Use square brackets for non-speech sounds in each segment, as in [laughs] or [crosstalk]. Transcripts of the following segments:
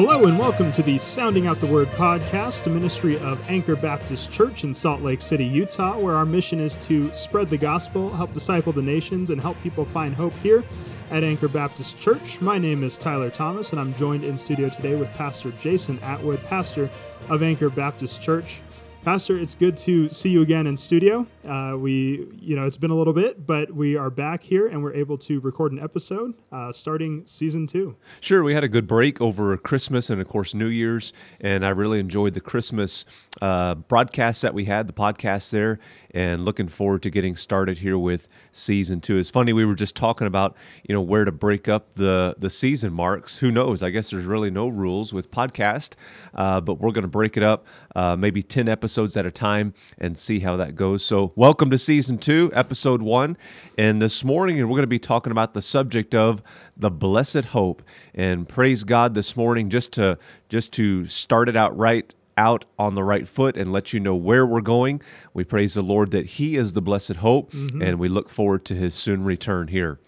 Hello and welcome to the Sounding Out the Word podcast, a ministry of Anchor Baptist Church in Salt Lake City, Utah, where our mission is to spread the gospel, help disciple the nations, and help people find hope here at Anchor Baptist Church. My name is Tyler Thomas, and I'm joined in studio today with Pastor Jason Atwood, pastor of Anchor Baptist Church. Pastor, it's good to see you again in studio. Uh, we, you know, it's been a little bit, but we are back here and we're able to record an episode uh, starting season two. Sure, we had a good break over Christmas and, of course, New Year's, and I really enjoyed the Christmas uh, broadcasts that we had, the podcast there, and looking forward to getting started here with season two. It's funny we were just talking about you know where to break up the the season marks. Who knows? I guess there's really no rules with podcast, uh, but we're going to break it up uh, maybe ten episodes at a time and see how that goes. So welcome to season two, episode one, and this morning we're going to be talking about the subject of the blessed hope. And praise God this morning just to just to start it out right out on the right foot and let you know where we're going. We praise the Lord that He is the blessed hope, mm-hmm. and we look forward to His soon return here.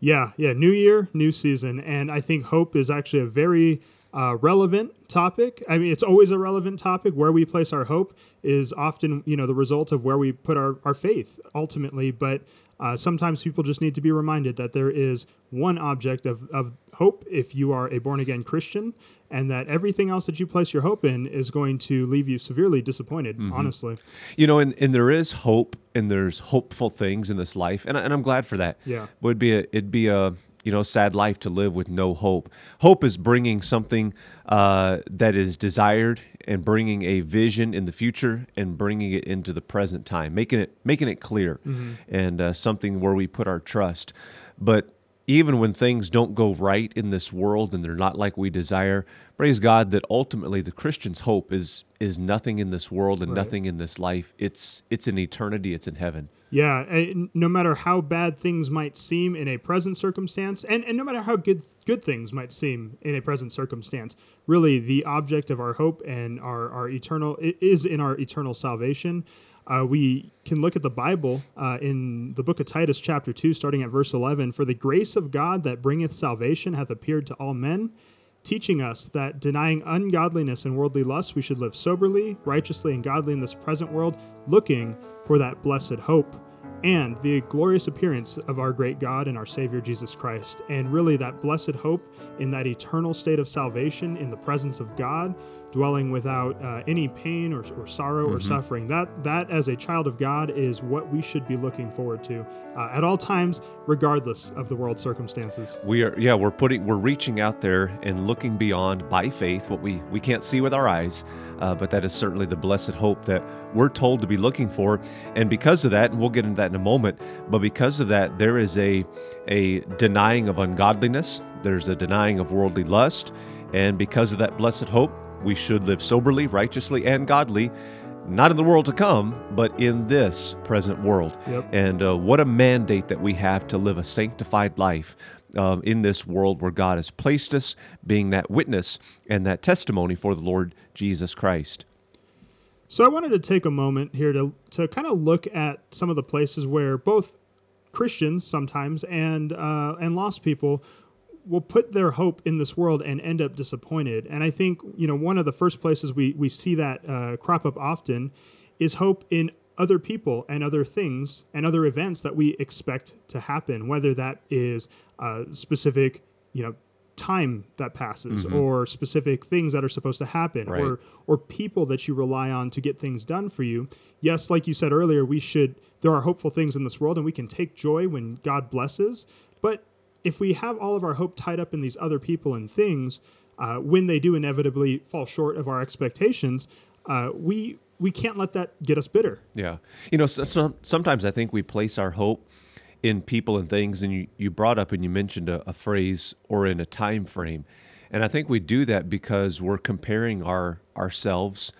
Yeah, yeah, new year, new season. And I think hope is actually a very uh, relevant topic. I mean, it's always a relevant topic. Where we place our hope is often, you know, the result of where we put our, our faith ultimately. But uh, sometimes people just need to be reminded that there is one object of, of hope if you are a born again Christian, and that everything else that you place your hope in is going to leave you severely disappointed, mm-hmm. honestly. You know, and, and there is hope and there's hopeful things in this life, and, and I'm glad for that. Yeah. Would be a, it'd be a, you know, sad life to live with no hope. Hope is bringing something uh, that is desired and bringing a vision in the future and bringing it into the present time, making it making it clear, mm-hmm. and uh, something where we put our trust. But even when things don't go right in this world and they're not like we desire, praise God that ultimately the Christian's hope is is nothing in this world and right. nothing in this life. It's it's in eternity. It's in heaven. Yeah, no matter how bad things might seem in a present circumstance, and, and no matter how good good things might seem in a present circumstance, really the object of our hope and our, our eternal is in our eternal salvation. Uh, we can look at the Bible uh, in the book of Titus, chapter 2, starting at verse 11. For the grace of God that bringeth salvation hath appeared to all men, teaching us that denying ungodliness and worldly lusts, we should live soberly, righteously, and godly in this present world, looking for that blessed hope and the glorious appearance of our great God and our Savior Jesus Christ. And really, that blessed hope in that eternal state of salvation in the presence of God dwelling without uh, any pain or, or sorrow mm-hmm. or suffering. That that as a child of God is what we should be looking forward to uh, at all times, regardless of the world circumstances. We are yeah we're putting we're reaching out there and looking beyond by faith what we we can't see with our eyes, uh, but that is certainly the blessed hope that we're told to be looking for. And because of that, and we'll get into that in a moment, but because of that, there is a a denying of ungodliness. There's a denying of worldly lust. And because of that blessed hope, we should live soberly, righteously, and godly, not in the world to come, but in this present world. Yep. And uh, what a mandate that we have to live a sanctified life. Um, in this world where God has placed us, being that witness and that testimony for the Lord Jesus Christ. So, I wanted to take a moment here to, to kind of look at some of the places where both Christians sometimes and uh, and lost people will put their hope in this world and end up disappointed. And I think you know one of the first places we we see that uh, crop up often is hope in other people and other things and other events that we expect to happen, whether that is a specific you know time that passes mm-hmm. or specific things that are supposed to happen right. or or people that you rely on to get things done for you yes like you said earlier we should there are hopeful things in this world and we can take joy when god blesses but if we have all of our hope tied up in these other people and things, uh, when they do inevitably fall short of our expectations, uh, we we can't let that get us bitter. Yeah, you know, so, so, sometimes I think we place our hope in people and things, and you, you brought up and you mentioned a, a phrase or in a time frame, and I think we do that because we're comparing our ourselves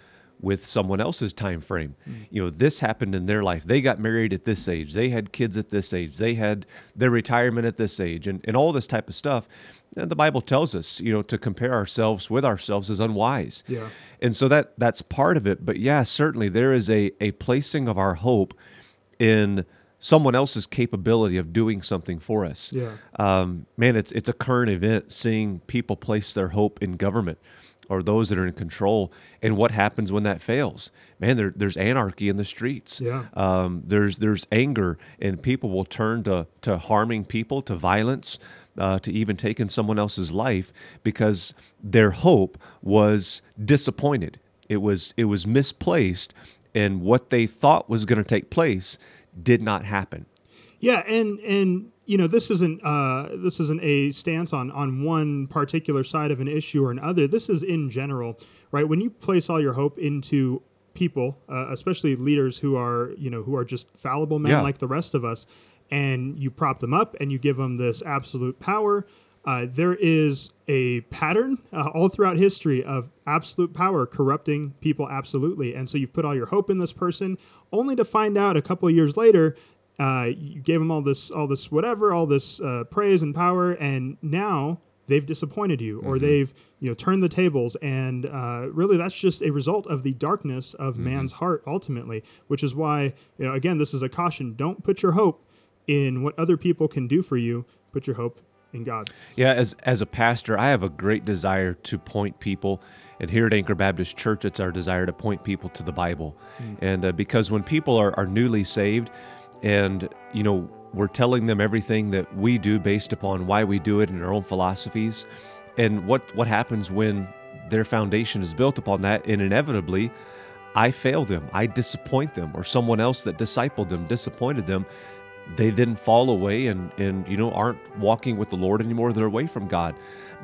with someone else's time frame. Mm. You know, this happened in their life. They got married at this age. They had kids at this age. They had their retirement at this age and, and all this type of stuff. And the Bible tells us, you know, to compare ourselves with ourselves is unwise. Yeah. And so that that's part of it. But yeah, certainly there is a, a placing of our hope in someone else's capability of doing something for us. Yeah. Um, man, it's it's a current event seeing people place their hope in government or those that are in control, and what happens when that fails. Man, there, there's anarchy in the streets. Yeah. Um, there's there's anger, and people will turn to to harming people, to violence. Uh, to even taking someone else's life because their hope was disappointed. It was it was misplaced, and what they thought was going to take place did not happen. Yeah, and and you know this isn't uh, this isn't a stance on on one particular side of an issue or another. This is in general, right? When you place all your hope into people, uh, especially leaders who are you know who are just fallible men Yeah. like the rest of us, and you prop them up and you give them this absolute power. Uh, there is a pattern uh, all throughout history of absolute power corrupting people absolutely. And so you've put all your hope in this person, only to find out a couple of years later, uh, you gave them all this, all this whatever, all this uh, praise and power, and now they've disappointed you, or they've you know turned the tables, and uh, really that's just a result of the darkness of man's heart ultimately. Which is why you know again this is a caution: don't put your hope in what other people can do for you. Put your hope in God. Yeah, as as a pastor, I have a great desire to point people, and here at Anchor Baptist Church, it's our desire to point people to the Bible, and uh, because when people are, are newly saved, and you know we're telling them everything that we do based upon why we do it and our own philosophies, and what what happens when their foundation is built upon that, and inevitably. I fail them, I disappoint them, or someone else that discipled them disappointed them, they then fall away and and you know aren't walking with the Lord anymore. They're away from God.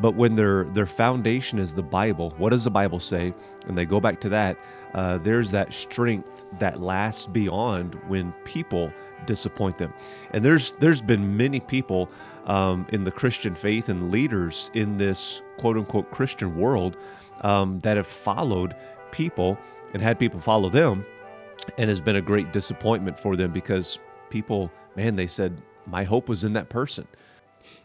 But when their their foundation is the Bible, what does the Bible say? And they go back to that. Uh, there's that strength that lasts beyond when people disappoint them. And there's there's been many people um, in the Christian faith and leaders in this quote unquote Christian world um, that have followed people and had people follow them and has been a great disappointment for them because people, man, they said my hope was in that person.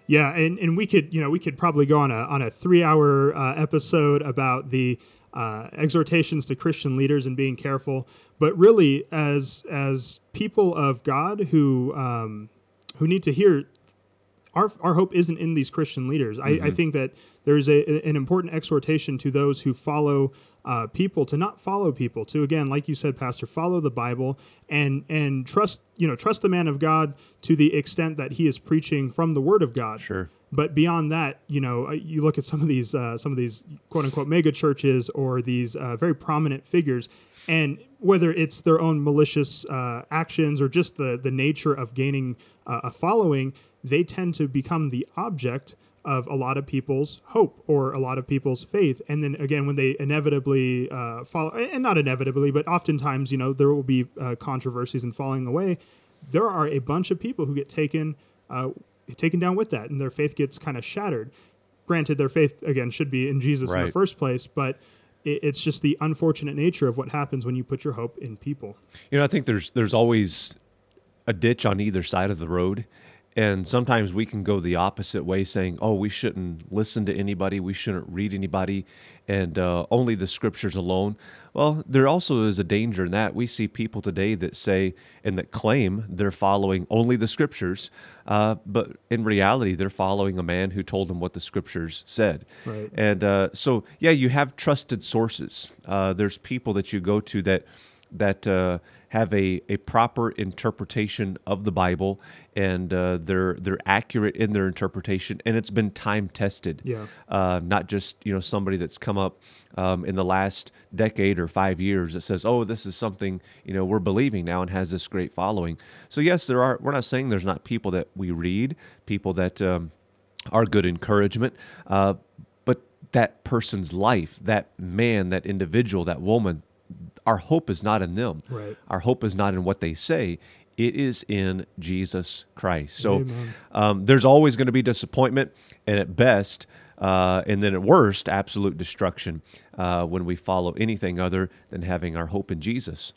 Yeah, and, and we could you know we could probably go on a on a three hour uh, episode about the uh, exhortations to Christian leaders and being careful. But really, as as people of God who um, who need to hear our, our hope isn't in these Christian leaders. I, I think that there's a, an important exhortation to those who follow uh, people to not follow people. To again, like you said, Pastor, follow the Bible and and trust you know trust the man of God to the extent that he is preaching from the Word of God. Sure. But beyond that, you know, you look at some of these uh, some of these quote unquote mega churches or these uh, very prominent figures, and whether it's their own malicious uh, actions or just the the nature of gaining uh, a following, they tend to become the object of a lot of people's hope or a lot of people's faith. And then again, when they inevitably uh, follow, and not inevitably, but oftentimes, you know, there will be uh, controversies and falling away. There are a bunch of people who get taken uh, taken down with that, and their faith gets kind of shattered. Granted, their faith again should be in Jesus in the first place, but it, it's just the unfortunate nature of what happens when you put your hope in people. You know, I think there's there's always a ditch on either side of the road. And sometimes we can go the opposite way, saying, "Oh, we shouldn't listen to anybody. We shouldn't read anybody, and uh, only the scriptures alone." Well, there also is a danger in that we see people today that say and that claim they're following only the scriptures, uh, but in reality, they're following a man who told them what the scriptures said. Right. And uh, so, yeah, you have trusted sources. Uh, there's people that you go to that that uh, have a, a proper interpretation of the Bible, and uh, they're they're accurate in their interpretation, and it's been time tested. Yeah. Uh, not just you know somebody that's come up um, in the last decade or five years that says, oh, this is something you know we're believing now and has this great following. So yes, there are. We're not saying there's not people that we read, people that um, are good encouragement. Uh, but that person's life, that man, that individual, that woman, our hope is not in them. Right. Our hope is not in what they say. It is in Jesus Christ. So um, there's always going to be disappointment, and at best, uh, and then at worst, absolute destruction uh, when we follow anything other than having our hope in Jesus.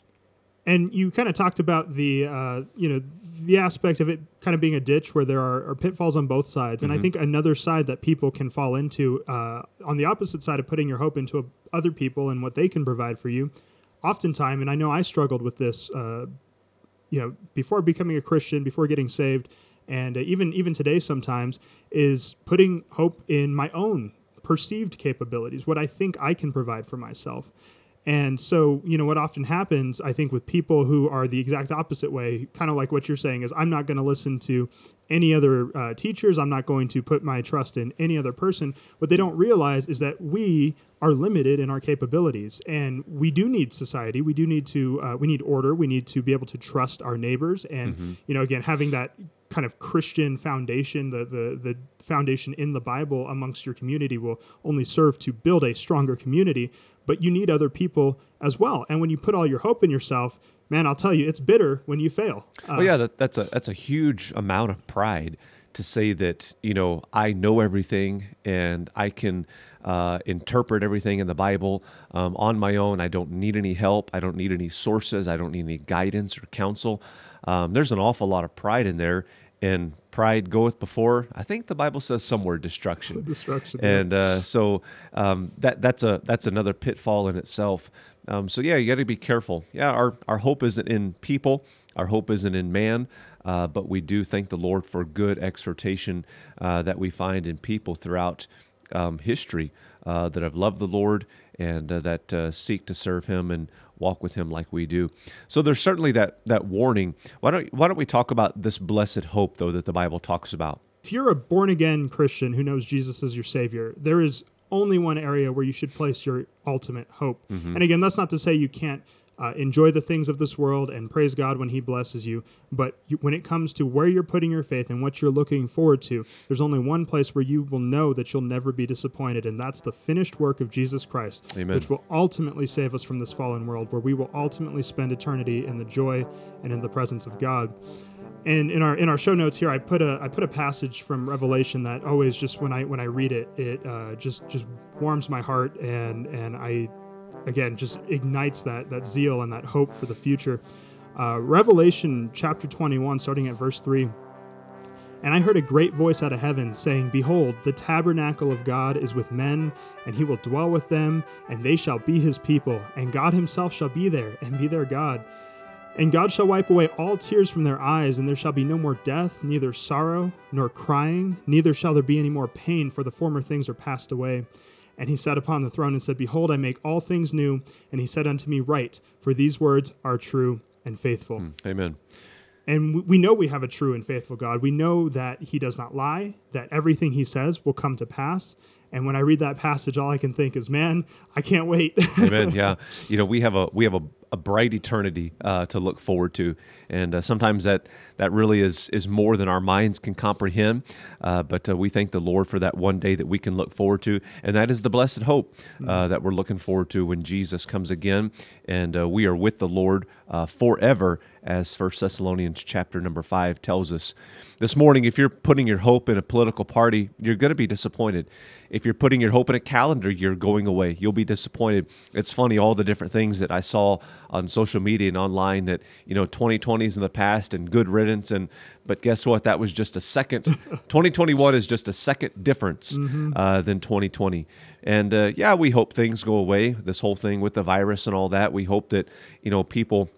And you kind of talked about the uh, you know the aspect of it kind of being a ditch where there are, are pitfalls on both sides. And I think another side that people can fall into uh, on the opposite side of putting your hope into other people and what they can provide for you, oftentimes, and I know I struggled with this uh, you know, before becoming a Christian, before getting saved, and uh, even even today sometimes is putting hope in my own perceived capabilities, what I think I can provide for myself. And so, you know, what often happens, I think, with people who are the exact opposite way, kind of like what you're saying, is I'm not going to listen to any other uh, teachers. I'm not going to put my trust in any other person. What they don't realize is that we are limited in our capabilities, and we do need society. We do need to. Uh, we need order. We need to be able to trust our neighbors, and mm-hmm. you know, again, having that kind of Christian foundation, the, the the foundation in the Bible amongst your community will only serve to build a stronger community. But you need other people as well. And when you put all your hope in yourself, man, I'll tell you, it's bitter when you fail. Uh, well, yeah, that, that's a that's a huge amount of pride to say that you know I know everything and I can uh, interpret everything in the Bible um, on my own. I don't need any help. I don't need any sources. I don't need any guidance or counsel. Um, there's an awful lot of pride in there, and pride goeth before. I think the Bible says somewhere destruction. [laughs] destruction. And uh, so um, that that's a that's another pitfall in itself. Um, so yeah, you got to be careful. Yeah, our our hope isn't in people. Our hope isn't in man. Uh, but we do thank the Lord for good exhortation uh, that we find in people throughout um, history uh, that have loved the Lord and uh, that uh, seek to serve Him and walk with Him like we do. So there's certainly that that warning. Why don't Why don't we talk about this blessed hope though that the Bible talks about? If you're a born again Christian who knows Jesus as your Savior, there is only one area where you should place your ultimate hope. Mm-hmm. And again, that's not to say you can't uh, enjoy the things of this world and praise God when He blesses you. But you, when it comes to where you're putting your faith and what you're looking forward to, there's only one place where you will know that you'll never be disappointed, and that's the finished work of Jesus Christ, Amen. which will ultimately save us from this fallen world, where we will ultimately spend eternity in the joy and in the presence of God. And in our in our show notes here, I put a I put a passage from Revelation that always just when I when I read it, it uh, just just warms my heart and and I again just ignites that that zeal and that hope for the future. Uh, Revelation chapter 21, starting at verse 3. And I heard a great voice out of heaven saying, Behold, the tabernacle of God is with men, and he will dwell with them, and they shall be his people, and God himself shall be there, and be their God. And God shall wipe away all tears from their eyes, and there shall be no more death, neither sorrow, nor crying, neither shall there be any more pain, for the former things are passed away. And he sat upon the throne and said, Behold, I make all things new. And he said unto me, Write, for these words are true and faithful. Mm, amen. And we know we have a true and faithful God. We know that he does not lie, that everything he says will come to pass. And when I read that passage, all I can think is, man, I can't wait. [laughs] Amen. Yeah. You know, we have a we have a a bright eternity uh, to look forward to, and uh, sometimes that that really is is more than our minds can comprehend. Uh, but uh, we thank the Lord for that one day that we can look forward to, and that is the blessed hope uh, that we're looking forward to when Jesus comes again, and uh, we are with the Lord forever, as First Thessalonians chapter number five tells us. This morning, if you're putting your hope in a political party, you're going to be disappointed. If you're putting your hope in a calendar, you're going away. You'll be disappointed. It's funny all the different things that I saw on social media and online that you know 2020s in the past and good riddance and but guess what? That was just a second [laughs] 2021 is just a second difference mm-hmm. uh, than 2020 and uh, yeah we hope things go away this whole thing with the virus and all that. We hope that you know people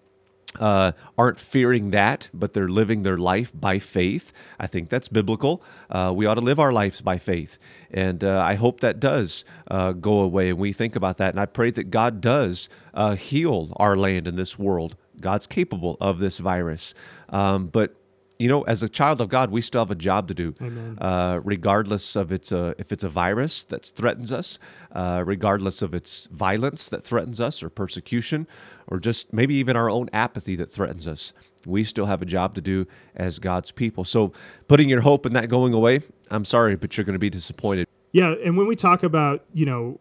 uh, aren't fearing that, but they're living their life by faith. I think that's biblical. Uh, we ought to live our lives by faith. And uh, I hope that does uh, go away. And we think about that. And I pray that God does uh, heal our land in this world. God's capable of this virus. Um, but you know, as a child of God, we still have a job to do, uh, regardless of it's a if it's a virus that threatens us, uh, regardless of its violence that threatens us, or persecution, or just maybe even our own apathy that threatens us. We still have a job to do as God's people. So, putting your hope in that going away, I'm sorry, but you're going to be disappointed. Yeah, and when we talk about you know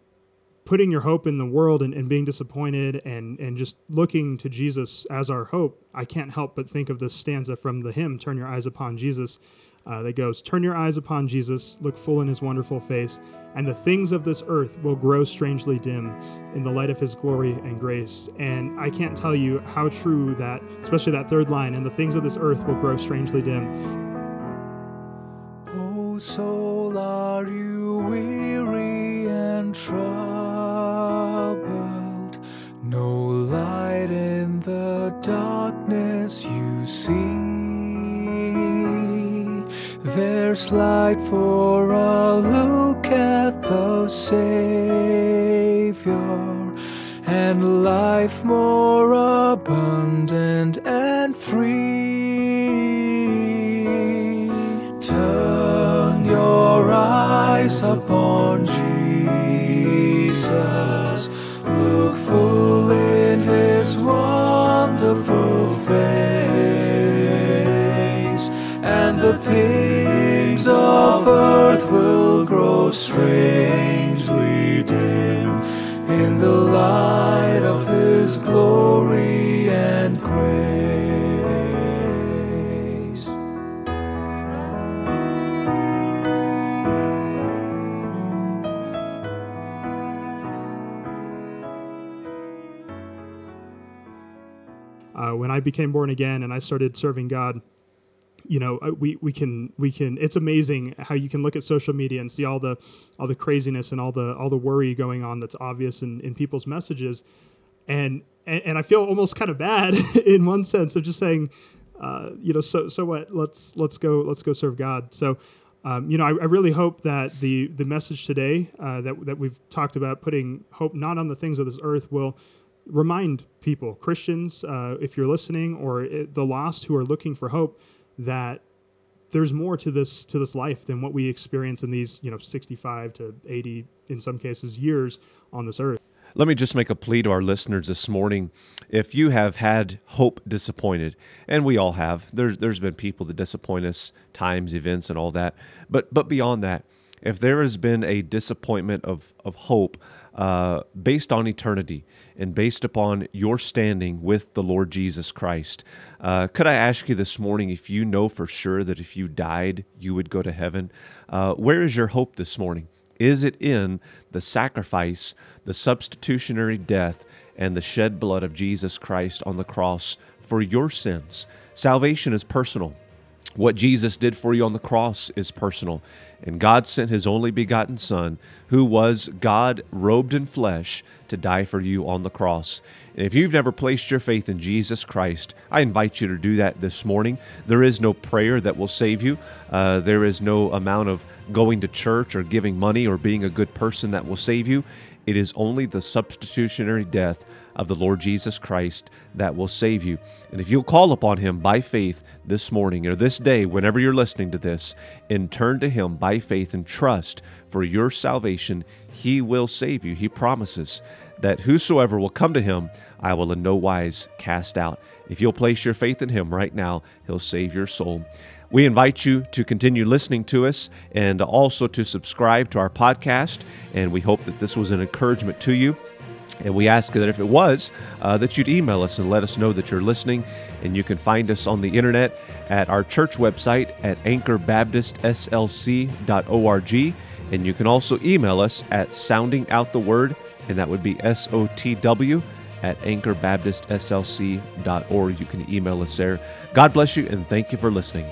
putting your hope in the world and, and being disappointed and, and just looking to Jesus as our hope, I can't help but think of this stanza from the hymn, Turn Your Eyes Upon Jesus, uh, that goes, Turn your eyes upon Jesus, look full in his wonderful face, and the things of this earth will grow strangely dim in the light of his glory and grace. And I can't tell you how true that, especially that third line, and the things of this earth will grow strangely dim. Oh, soul, darkness you see. There's light for a look at the Savior, and life more abundant and free. Turn your eyes upon earth will grow strangely dim in the light of his glory and grace. uh, when I became born again and I started serving God, you know, uh, we, we can we can. It's amazing how you can look at social media and see all the all the craziness and all the all the worry going on that's obvious in, in people's messages, and, and and I feel almost kind of bad [laughs] in one sense of just saying, uh, you know, so so what? Let's let's go let's go serve God. So. Um, you know, I, I, really hope that the the message today uh, that that we've talked about putting hope not on the things of this earth will remind people, Christians, uh, if you're listening, or it, the lost who are looking for hope, that there's more to this to this life than what we experience in these you know 65 to 80 in some cases years on this earth. Let me just make a plea to our listeners this morning. If you have had hope disappointed, and we all have, there's there's been people that disappoint us, times, events, and all that. But but beyond that, if there has been a disappointment of of hope uh, based on eternity and based upon your standing with the Lord Jesus Christ, uh, could I ask you this morning if you know for sure that if you died you would go to heaven? Uh, where is your hope this morning? Is it in the sacrifice, the substitutionary death, and the shed blood of Jesus Christ on the cross for your sins? Salvation is personal. What Jesus did for you on the cross is personal. And God sent his only begotten Son, who was God robed in flesh, to die for you on the cross. And if you've never placed your faith in Jesus Christ, I invite you to do that this morning. There is no prayer that will save you, uh, there is no amount of going to church or giving money or being a good person that will save you. It is only the substitutionary death of the Lord Jesus Christ that will save you. And if you'll call upon Him by faith this morning or this day, whenever you're listening to this, and turn to Him by faith and trust for your salvation, He will save you. He promises that whosoever will come to Him, I will in no wise cast out. If you'll place your faith in Him right now, He'll save your soul. We invite you to continue listening to us and also to subscribe to our podcast. And we hope that this was an encouragement to you. And we ask that if it was, uh, that you'd email us and let us know that you're listening. And you can find us on the internet at our church website at anchorbaptistslc.org. And you can also email us at soundingouttheword, and that would be S O T W at anchorbaptistslc.org. You can email us there. God bless you, and thank you for listening.